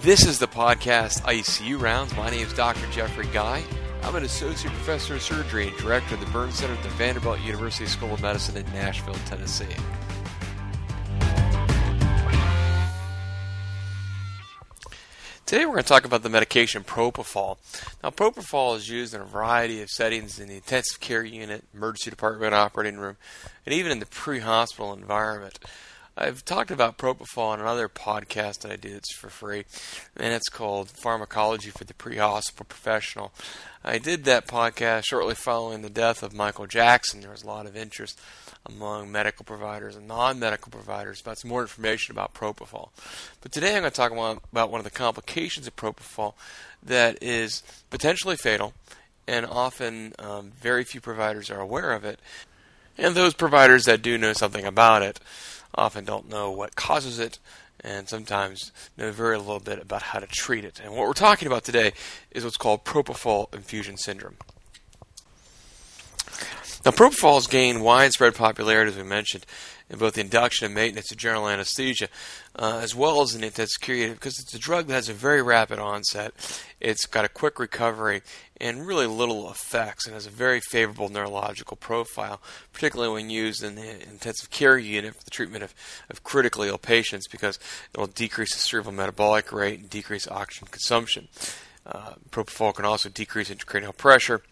This is the podcast ICU Rounds. My name is Dr. Jeffrey Guy. I'm an associate professor of surgery and director of the Burn Center at the Vanderbilt University School of Medicine in Nashville, Tennessee. Today we're going to talk about the medication propofol. Now, propofol is used in a variety of settings in the intensive care unit, emergency department, operating room, and even in the pre-hospital environment. I've talked about propofol on another podcast that I did. It's for free, and it's called Pharmacology for the Pre-Hospital Professional. I did that podcast shortly following the death of Michael Jackson. There was a lot of interest among medical providers and non-medical providers about some more information about propofol. But today I'm going to talk about one of the complications of propofol that is potentially fatal, and often um, very few providers are aware of it. And those providers that do know something about it often don't know what causes it and sometimes know very little bit about how to treat it. And what we're talking about today is what's called propofol infusion syndrome. Now, propofol has gained widespread popularity, as we mentioned, in both the induction and maintenance of general anesthesia, uh, as well as in intensive care because it's a drug that has a very rapid onset. It's got a quick recovery and really little effects, and has a very favorable neurological profile, particularly when used in the intensive care unit for the treatment of, of critically ill patients, because it will decrease the cerebral metabolic rate and decrease oxygen consumption. Uh, propofol can also decrease intracranial pressure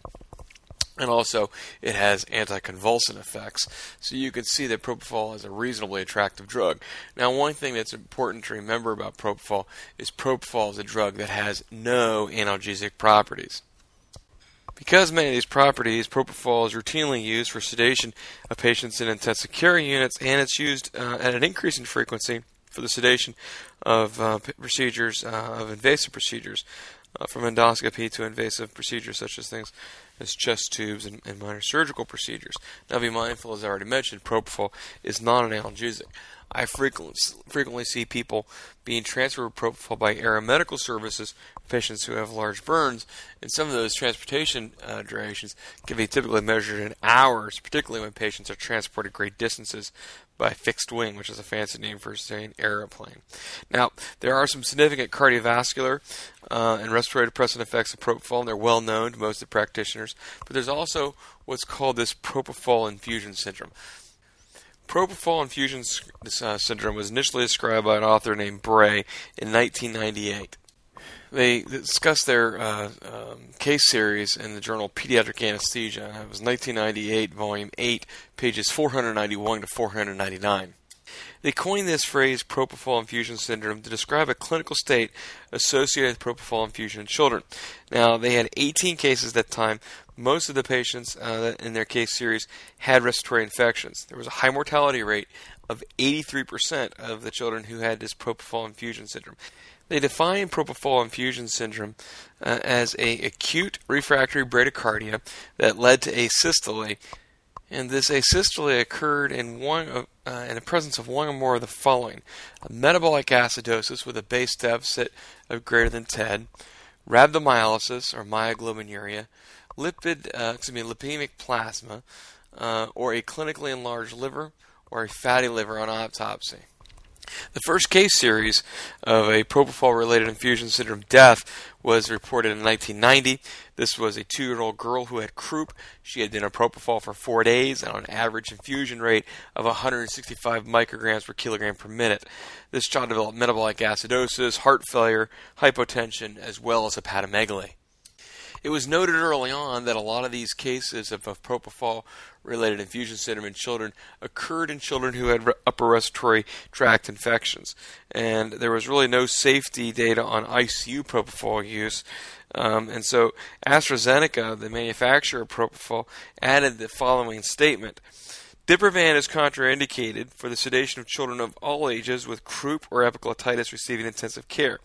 and also it has anticonvulsant effects. So you can see that propofol is a reasonably attractive drug. Now, one thing that's important to remember about propofol is propofol is a drug that has no analgesic properties. Because many of these properties, propofol is routinely used for sedation of patients in intensive care units, and it's used uh, at an increasing frequency for the sedation of uh, procedures, uh, of invasive procedures, uh, from endoscopy to invasive procedures such as things as chest tubes and, and, minor surgical procedures. Now, be mindful, as I already mentioned, propofol is not an analgesic. I frequently, frequently see people being transferred propofol by aeromedical services, patients who have large burns, and some of those transportation uh, durations can be typically measured in hours, particularly when patients are transported great distances by fixed wing, which is a fancy name for saying aeroplane. Now, there are some significant cardiovascular uh, and respiratory depressant effects of propofol, and they're well known to most of the practitioners, but there's also what's called this propofol infusion syndrome. Propofol infusion uh, syndrome was initially described by an author named Bray in 1998. They discussed their uh, um, case series in the journal Pediatric Anesthesia. It was 1998, volume 8, pages 491 to 499. They coined this phrase propofol infusion syndrome to describe a clinical state associated with propofol infusion in children. Now, they had 18 cases at that time. Most of the patients uh, in their case series had respiratory infections. There was a high mortality rate of 83% of the children who had this propofol infusion syndrome. They define propofol infusion syndrome uh, as a acute refractory bradycardia that led to asystole and this asystole occurred in one of, uh, in the presence of one or more of the following: a metabolic acidosis with a base deficit of greater than 10, rhabdomyolysis or myoglobinuria, lipid, uh, excuse me, lipemic plasma, uh, or a clinically enlarged liver, or a fatty liver on autopsy. The first case series of a propofol related infusion syndrome death was reported in 1990. This was a two year old girl who had croup. She had been on propofol for four days and on an average infusion rate of 165 micrograms per kilogram per minute. This child developed metabolic acidosis, heart failure, hypotension, as well as hepatomegaly. It was noted early on that a lot of these cases of, of propofol related infusion syndrome in children occurred in children who had re- upper respiratory tract infections. And there was really no safety data on ICU propofol use. Um, and so AstraZeneca, the manufacturer of propofol, added the following statement. Diprivan is contraindicated for the sedation of children of all ages with croup or epiglottitis receiving intensive care.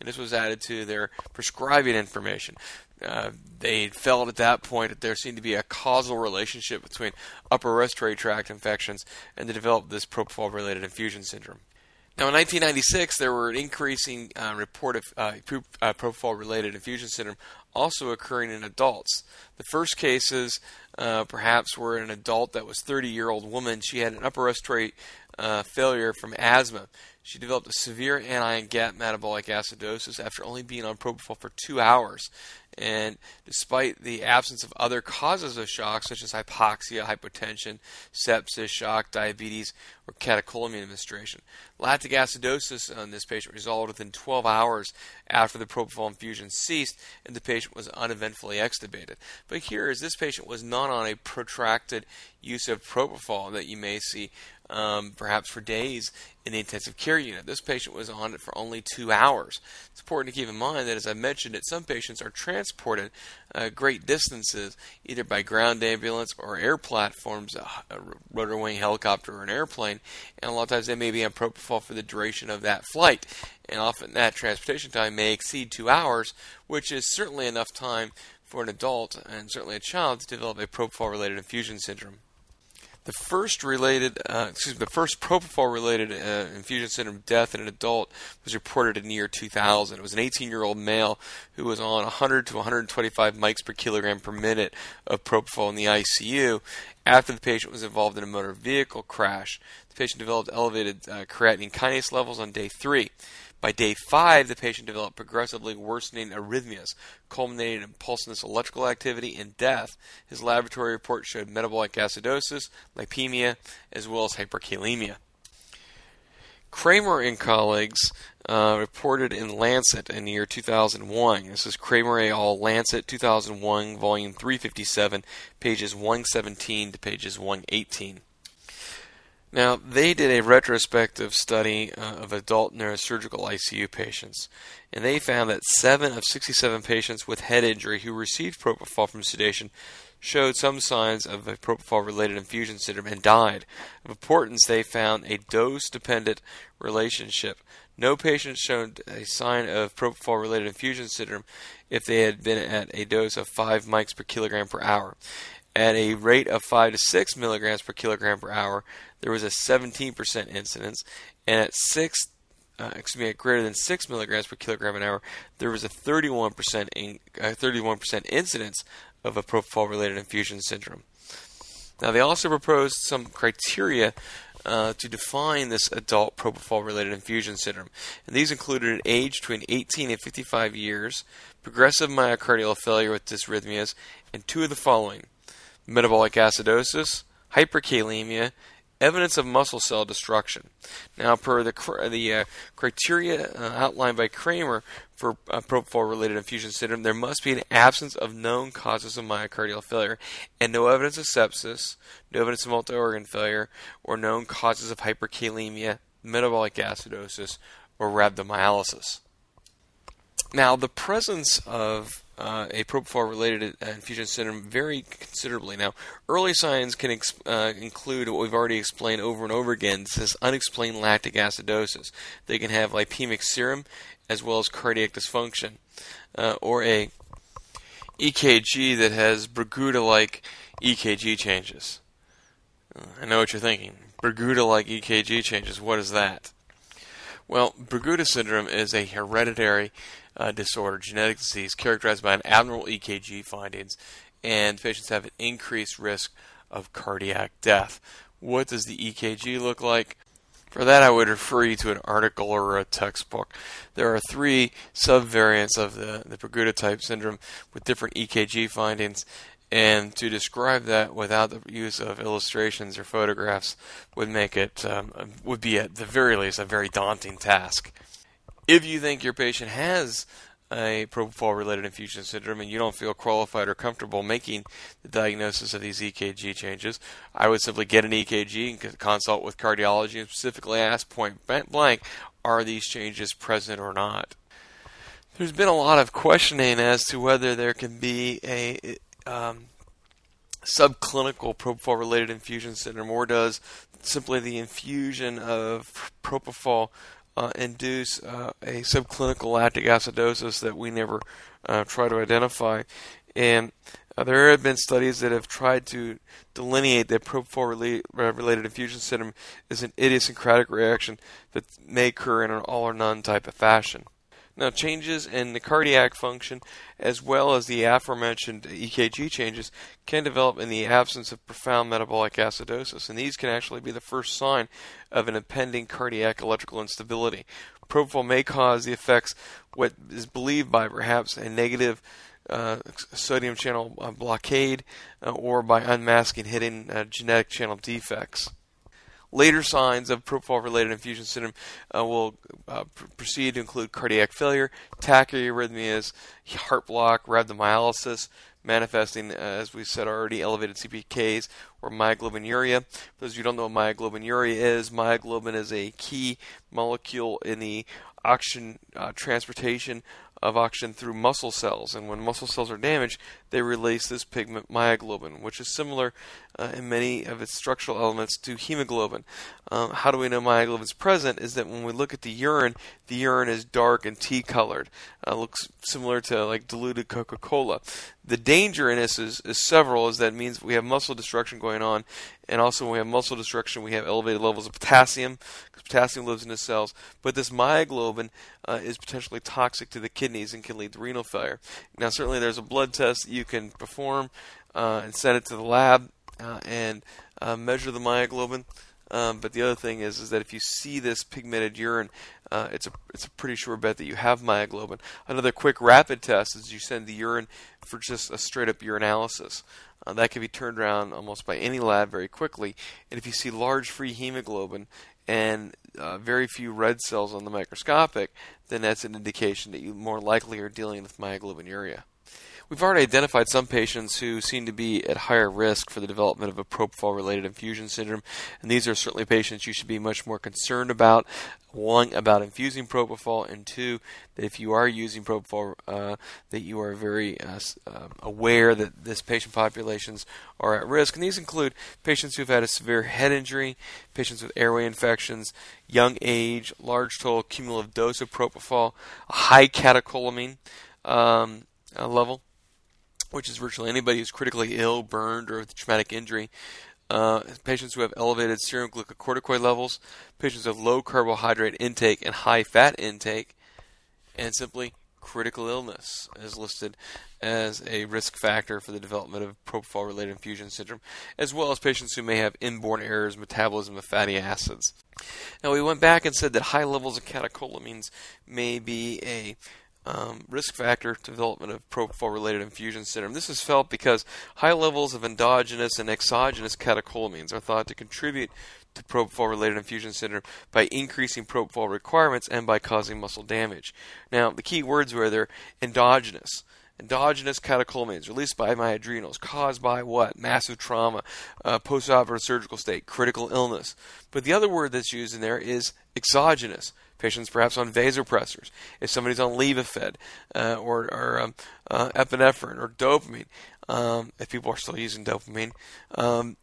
And this was added to their prescribing information. Uh, they felt at that point that there seemed to be a causal relationship between upper respiratory tract infections and the development of this propofol related infusion syndrome. Now, in 1996, there were an increasing uh, report of uh, uh propofol related infusion syndrome also occurring in adults. The first cases, uh, perhaps, were in an adult that was 30 year old woman. She had an upper respiratory uh, failure from asthma. She developed a severe anion gap metabolic acidosis after only being on propofol for two hours. And despite the absence of other causes of shock, such as hypoxia, hypotension, sepsis, shock, diabetes, or catecholamine administration, lactic acidosis on this patient resolved within 12 hours after the propofol infusion ceased, and the patient was uneventfully extubated. But here, as this patient was not on a protracted use of propofol that you may see um, perhaps for days in the intensive care unit. This patient was on it for only two hours. It's important to keep in mind that, as I mentioned, that some patients are transported uh, great distances either by ground ambulance or air platforms, a, a rotor wing helicopter or an airplane, and a lot of times they may be on propofol for the duration of that flight. And often that transportation time may exceed two hours, which is certainly enough time for an adult and certainly a child to develop a propofol related infusion syndrome. The first related, uh, excuse me, the first propofol-related uh, infusion syndrome death in an adult was reported in the year 2000. It was an 18-year-old male who was on 100 to 125 mics per kilogram per minute of propofol in the ICU after the patient was involved in a motor vehicle crash. The patient developed elevated uh, creatinine kinase levels on day three. By day five, the patient developed progressively worsening arrhythmias, culminating in pulseless electrical activity and death. His laboratory report showed metabolic acidosis, lipemia, as well as hyperkalemia. Cremer and colleagues uh, reported in Lancet in the year 2001. This is Cremer et al. Lancet 2001, volume 357, pages 117 to pages 118. Now, they did a retrospective study uh, of adult neurosurgical ICU patients, and they found that 7 of 67 patients with head injury who received propofol from sedation showed some signs of a propofol related infusion syndrome and died. Of importance, they found a dose dependent relationship. No patients showed a sign of propofol related infusion syndrome if they had been at a dose of 5 mics per kilogram per hour. At a rate of 5 to 6 milligrams per kilogram per hour, there was a 17% incidence, and at 6 uh, excuse me, at greater than 6 milligrams per kilogram an hour, there was a 31% in, uh, 31% incidence of a propofol-related infusion syndrome. Now, they also proposed some criteria uh, to define this adult propofol-related infusion syndrome, and these included an age between 18 and 55 years, progressive myocardial failure with dysrhythmias, and two of the following: metabolic acidosis, hyperkalemia, evidence of muscle cell destruction. Now, per the the uh, criteria uh, outlined by Cremer for uh, propofol-related infusion syndrome, there must be an absence of known causes of myocardial failure and no evidence of sepsis, no evidence of multi-organ failure, or known causes of hyperkalemia, metabolic acidosis, or rhabdomyolysis. Now, the presence of uh, a propofol-related uh, infusion syndrome vary considerably. Now, early signs can ex- uh, include what we've already explained over and over again. This is unexplained lactic acidosis. They can have lipemic serum as well as cardiac dysfunction, uh, or a EKG that has Brugada-like EKG changes. Uh, I know what you're thinking. Brugada-like EKG changes. What is that? Well, Brugada syndrome is a hereditary uh, disorder, genetic disease characterized by an abnormal EKG findings, and patients have an increased risk of cardiac death. What does the EKG look like? For that, I would refer you to an article or a textbook. There are three subvariants of the, the Brugada type syndrome with different EKG findings, and to describe that without the use of illustrations or photographs would make it um, would be at the very least a very daunting task. If you think your patient has a propofol related infusion syndrome and you don't feel qualified or comfortable making the diagnosis of these EKG changes, I would simply get an EKG and consult with cardiology and specifically ask point blank are these changes present or not. There's been a lot of questioning as to whether there can be a um, subclinical propofol related infusion syndrome or does simply the infusion of propofol uh, induce uh, a subclinical lactic acidosis that we never uh, try to identify. And uh, there have been studies that have tried to delineate that propofol related infusion syndrome is an idiosyncratic reaction that may occur in an all or none type of fashion. Now, changes in the cardiac function, as well as the aforementioned EKG changes, can develop in the absence of profound metabolic acidosis, and these can actually be the first sign of an impending cardiac electrical instability. Propofol may cause the effects, what is believed by perhaps a negative uh, sodium channel uh, blockade uh, or by unmasking hidden uh, genetic channel defects. Later signs of propofol-related infusion syndrome uh, will uh, pr- proceed to include cardiac failure, tachyarrhythmias, heart block, rhabdomyolysis, manifesting, uh, as we said already, elevated CPKs or myoglobinuria. For those of you who don't know what myoglobinuria is, myoglobin is a key molecule in the oxygen uh, transportation of oxygen through muscle cells, and when muscle cells are damaged, they release this pigment myoglobin, which is similar uh, in many of its structural elements to hemoglobin. Um, how do we know myoglobin is present? Is that when we look at the urine, the urine is dark and tea colored, uh, looks similar to like diluted Coca-Cola. The danger in this is, is several. Is that means we have muscle destruction going on, and also when we have muscle destruction, we have elevated levels of potassium because potassium lives in the cells. But this myoglobin uh, is potentially toxic to the kidneys and can lead to renal failure. Now, certainly, there's a blood test you can perform uh, and send it to the lab uh, and uh, measure the myoglobin. Um, but the other thing is, is that if you see this pigmented urine, uh, it's a it's a pretty sure bet that you have myoglobin. Another quick rapid test is you send the urine for just a straight up urinalysis. Uh, that can be turned around almost by any lab very quickly. And if you see large free hemoglobin and uh, very few red cells on the microscopic, then that's an indication that you more likely are dealing with myoglobinuria. We've already identified some patients who seem to be at higher risk for the development of a propofol related infusion syndrome, and these are certainly patients you should be much more concerned about. One, about infusing propofol, and two, that if you are using propofol, uh, that you are very uh, uh, aware that this patient populations are at risk. And these include patients who've had a severe head injury, patients with airway infections, young age, large total cumulative dose of propofol, a high catecholamine um, uh, level which is virtually anybody who's critically ill, burned, or with traumatic injury. Uh, patients who have elevated serum glucocorticoid levels, patients with low carbohydrate intake and high fat intake, and simply critical illness is listed as a risk factor for the development of propofol related infusion syndrome, as well as patients who may have inborn errors metabolism of fatty acids. Now, we went back and said that high levels of catecholamines may be a um, risk factor to development of propofol related infusion syndrome. This is felt because high levels of endogenous and exogenous catecholamines are thought to contribute to propofol related infusion syndrome by increasing propofol requirements and by causing muscle damage. Now, the key words were there endogenous. Endogenous catecholamines released by my adrenals, caused by what? Massive trauma, uh, postoperative surgical state, critical illness. But the other word that's used in there is exogenous patients perhaps on vasopressors, if somebody's on Levophed uh, or, or um, uh, epinephrine or dopamine, um, if people are still using dopamine, um,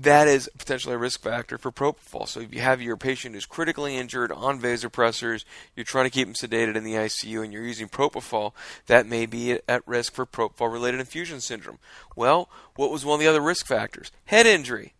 that is potentially a risk factor for propofol. So if you have your patient who's critically injured on vasopressors, you're trying to keep them sedated in the ICU, and you're using propofol, that may be at risk for propofol-related infusion syndrome. Well, what was one of the other risk factors? Head injury.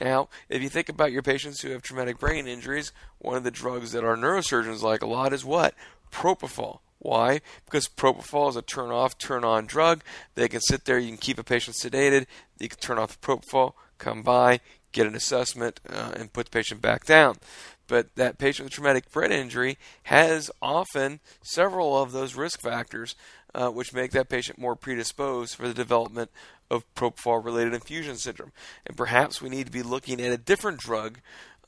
Now, if you think about your patients who have traumatic brain injuries, one of the drugs that our neurosurgeons like a lot is what? Propofol. Why? Because propofol is a turn off, turn on drug. They can sit there, you can keep a patient sedated, you can turn off the propofol, come by, get an assessment, uh, and put the patient back down. But that patient with traumatic brain injury has often several of those risk factors, uh, which make that patient more predisposed for the development of propofol related infusion syndrome. And perhaps we need to be looking at a different drug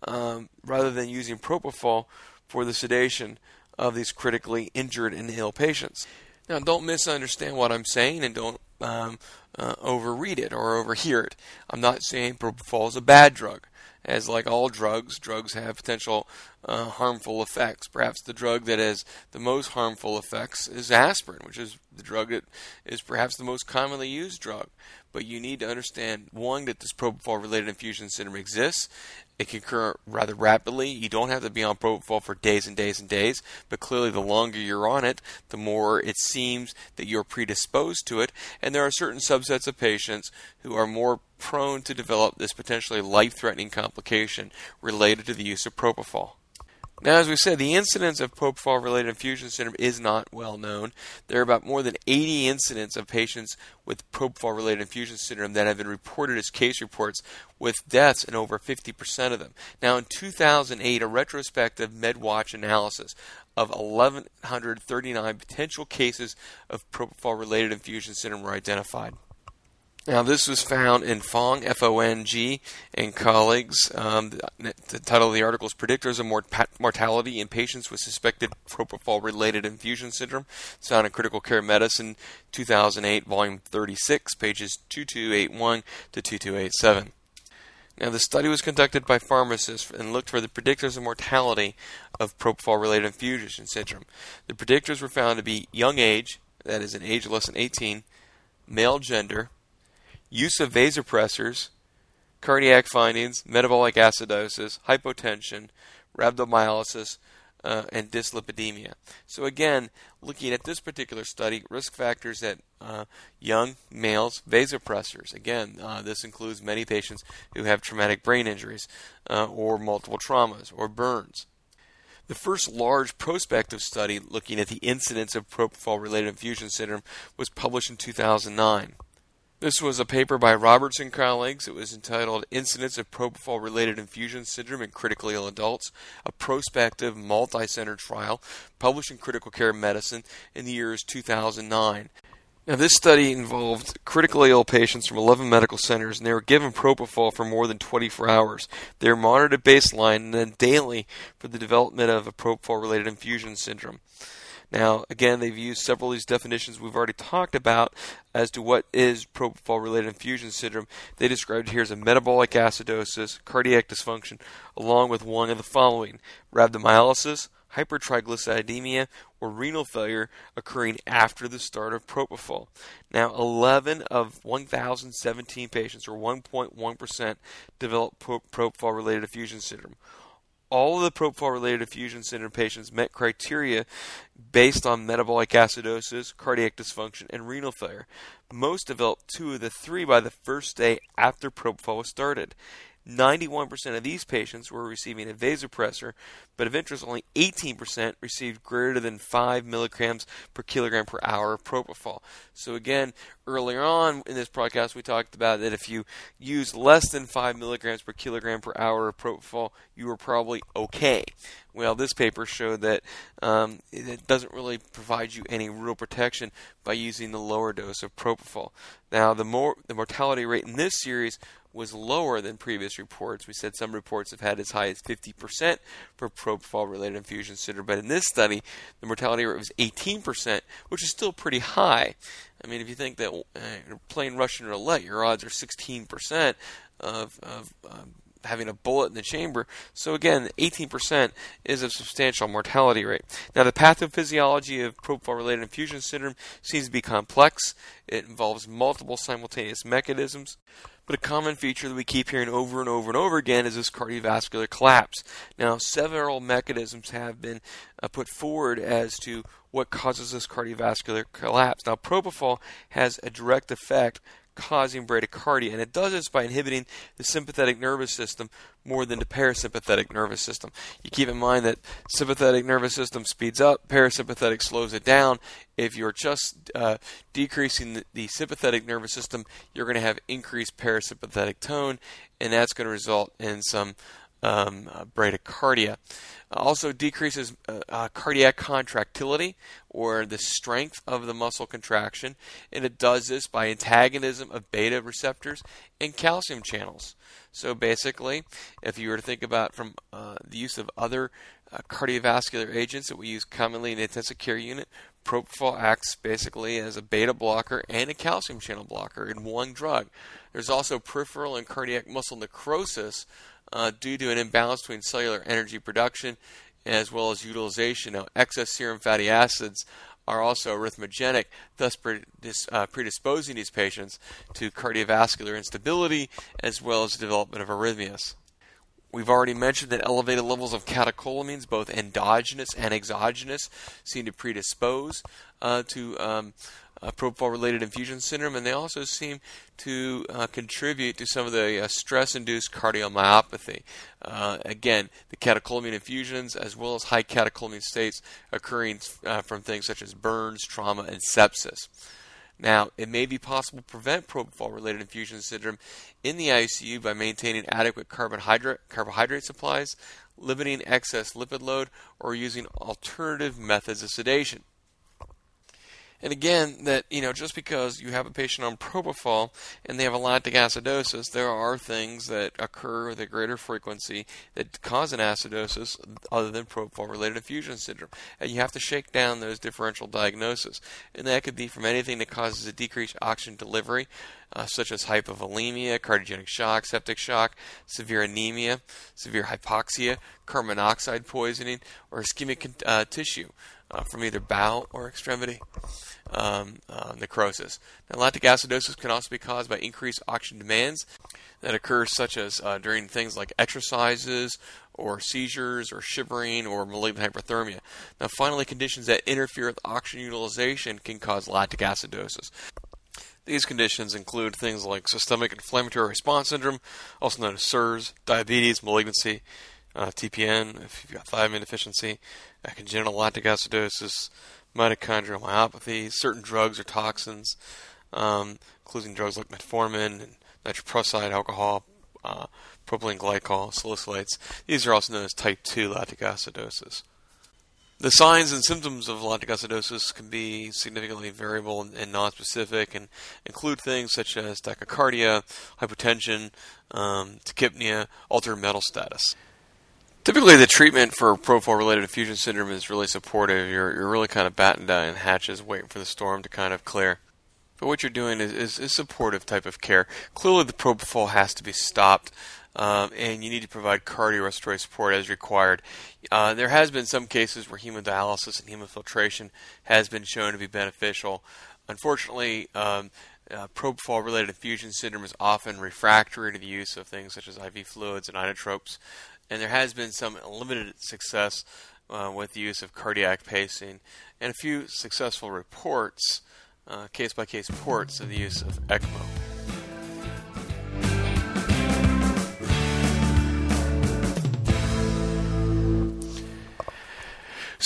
um, rather than using propofol for the sedation of these critically injured and ill patients. Now, don't misunderstand what I'm saying and don't um, uh, overread it or overhear it. I'm not saying propofol is a bad drug. As like all drugs, drugs have potential uh, harmful effects. Perhaps the drug that has the most harmful effects is aspirin, which is the drug that is perhaps the most commonly used drug. But you need to understand one that this propofol related infusion syndrome exists. It can occur rather rapidly. You don't have to be on propofol for days and days and days, but clearly the longer you're on it, the more it seems that you're predisposed to it. And there are certain subsets of patients who are more prone to develop this potentially life threatening complication related to the use of propofol. Now, as we said, the incidence of propofol related infusion syndrome is not well known. There are about more than 80 incidents of patients with propofol related infusion syndrome that have been reported as case reports, with deaths in over 50% of them. Now, in 2008, a retrospective MedWatch analysis of 1,139 potential cases of propofol related infusion syndrome were identified. Now, this was found in Fong, F O N G, and colleagues. Um, the, the, title of the article is Predictors of Mort- Mortality in Patients with Suspected Propofol Related Infusion Syndrome. It's found in Critical Care Medicine, 2008, volume 36, pages 2281 to 2287. Now, the study was conducted by pharmacists and looked for the predictors of mortality of propofol related infusion syndrome. The predictors were found to be young age, that is, an age less than 18, male gender, use of vasopressors, cardiac findings, metabolic acidosis, hypotension, rhabdomyolysis, uh, and dyslipidemia. So again, looking at this particular study, risk factors at uh, young males, vasopressors. Again, uh, this includes many patients who have traumatic brain injuries, uh, or multiple traumas, or burns. The first large prospective study looking at the incidence of propofol-related infusion syndrome was published in 2009. This was a paper by Robertson colleagues. It was entitled Incidence of Propofol Related Infusion Syndrome in Critically Ill Adults, a prospective multi center trial published in Critical Care Medicine in the years 2009. Now, this study involved critically ill patients from 11 medical centers, and they were given propofol for more than 24 hours. They were monitored at baseline and then daily for the development of a propofol related infusion syndrome. Now, again, they've used several of these definitions we've already talked about as to what is propofol related infusion syndrome. They described here as a metabolic acidosis, cardiac dysfunction, along with one of the following rhabdomyolysis, hypertriglyceridemia, or renal failure occurring after the start of propofol. Now, 11 of 1,017 patients, or 1.1%, developed propofol related infusion syndrome all of the propofol related infusion syndrome patients met criteria based on metabolic acidosis, cardiac dysfunction, and renal failure. Most developed two of the three by the first day after propofol was started. 91% of these patients were receiving a vasopressor, but of interest, only 18% received greater than 5 milligrams per kilogram per hour of propofol. So, again, earlier on in this podcast, we talked about that if you use less than 5 milligrams per kilogram per hour of propofol, you were probably okay. Well, this paper showed that um, it doesn't really provide you any real protection by using the lower dose of propofol. Now, the more the mortality rate in this series was lower than previous reports. We said some reports have had as high as 50% for propofol related infusion syndrome, but in this study, the mortality rate was 18%, which is still pretty high. I mean, if you think that uh, playing Russian roulette, your odds are 16% of, of um, having a bullet in the chamber. So again, 18% is a substantial mortality rate. Now, the pathophysiology of propofol-related infusion syndrome seems to be complex. It involves multiple simultaneous mechanisms. But a common feature that we keep hearing over and over and over again is this cardiovascular collapse. Now, several mechanisms have been uh, put forward as to what causes this cardiovascular collapse. Now, propofol has a direct effect causing bradycardia, and it does this by inhibiting the sympathetic nervous system more than the parasympathetic nervous system. You keep in mind that sympathetic nervous system speeds up, parasympathetic slows it down. If you're just uh, decreasing the, the sympathetic nervous system, you're going to have increased parasympathetic tone, and that's going to result in some um, uh, bradycardia. Also decreases uh, uh, cardiac contractility or the strength of the muscle contraction, and it does this by antagonism of beta receptors and calcium channels. So basically, if you were to think about from uh, the use of other uh, cardiovascular agents that we use commonly in the intensive care unit, propofol acts basically as a beta blocker and a calcium channel blocker in one drug. There's also peripheral and cardiac muscle necrosis uh, due to an imbalance between cellular energy production as well as utilization. Now, excess serum fatty acids are also arrhythmogenic, thus uh, predisposing these patients to cardiovascular instability as well as development of arrhythmias. We've already mentioned that elevated levels of catecholamines, both endogenous and exogenous, seem to predispose uh, to um, uh, propofol-related infusion syndrome, and they also seem to uh, contribute to some of the uh, stress-induced cardiomyopathy. Uh, again, the catecholamine infusions, as well as high catecholamine states occurring uh, from things such as burns, trauma, and sepsis. Now, it may be possible to prevent propofol-related infusion syndrome in the ICU by maintaining adequate carbohydrate supplies, limiting excess lipid load, or using alternative methods of sedation. And again, that you know, just because you have a patient on propofol and they have a lactic acidosis, there are things that occur with a greater frequency that cause an acidosis other than propofol-related infusion syndrome. And you have to shake down those differential diagnoses, and that could be from anything that causes a decreased oxygen delivery, uh, such as hypovolemia, cardiogenic shock, septic shock, severe anemia, severe hypoxia, carbon monoxide poisoning, or ischemic uh, tissue uh, from either bowel or extremity um, uh, necrosis. Now, lactic acidosis can also be caused by increased oxygen demands that occur, such as uh, during things like exercises or seizures or shivering or malignant hyperthermia. Now, finally, conditions that interfere with oxygen utilization can cause lactic acidosis. These conditions include things like systemic inflammatory response syndrome, also known as SIRS, diabetes, malignancy, uh, TPN, if you've got thiamine deficiency, congenital lactic acidosis, mitochondrial myopathy, certain drugs or toxins, um, including drugs like metformin and nitroprusside, alcohol, uh, propylene glycol, salicylates. These are also known as type 2 lactic acidosis. The signs and symptoms of lactic acidosis can be significantly variable and, and non-specific, and include things such as tachycardia, hypotension, um, tachypnea, altered mental status. Typically, the treatment for propofol-related infusion syndrome is really supportive. You're, you're really kind of batting down in hatches, waiting for the storm to kind of clear. But what you're doing is, is, is supportive type of care. Clearly, the propofol has to be stopped, um, and you need to provide cardiorespiratory support as required. Uh, there has been some cases where hemodialysis and hemofiltration has been shown to be beneficial. Unfortunately, um, uh, propofol-related infusion syndrome is often refractory to the use of things such as IV fluids and inotropes and there has been some limited success uh, with the use of cardiac pacing and a few successful reports, case by case reports of the use of ECMO.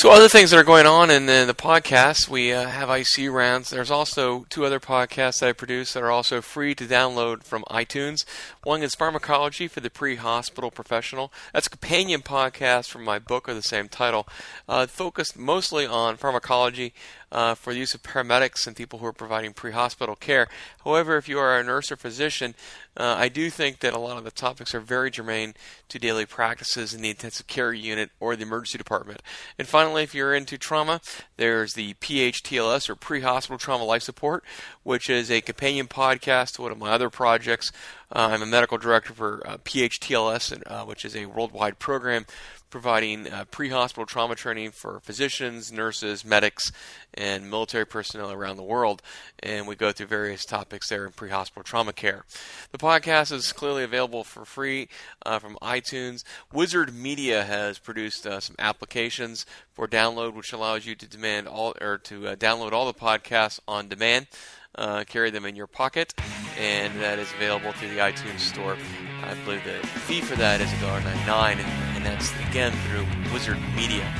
So, other things that are going on in the, the podcast, we uh, have IC rounds. There's also two other podcasts that I produce that are also free to download from iTunes. One is Pharmacology for the Pre-Hospital Professional. That's a companion podcast from my book of the same title, uh, focused mostly on pharmacology uh, for the use of paramedics and people who are providing pre-hospital care. However, if you are a nurse or physician, uh, I do think that a lot of the topics are very germane to daily practices in the intensive care unit or the emergency department. And finally, if you're into trauma, there's the PHTLS or Pre-Hospital Trauma Life Support, which is a companion podcast to one of my other projects. Uh, I'm a medical director for uh, PHTLS, uh, which is a worldwide program providing uh, pre hospital trauma training for physicians, nurses, medics, and military personnel around the world. And we go through various topics there in pre hospital trauma care. The podcast is clearly available for free uh, from iTunes. Wizard Media has produced uh, some applications for download, which allows you to demand all or to uh, download all the podcasts on demand. Uh, carry them in your pocket, and that is available through the iTunes store. I believe the fee for that is $1.99, and that's again through Wizard Media.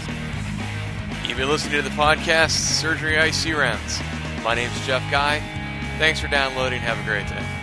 You've been listening to the podcast Surgery IC Rounds. My name is Jeff Guy. Thanks for downloading. Have a great day.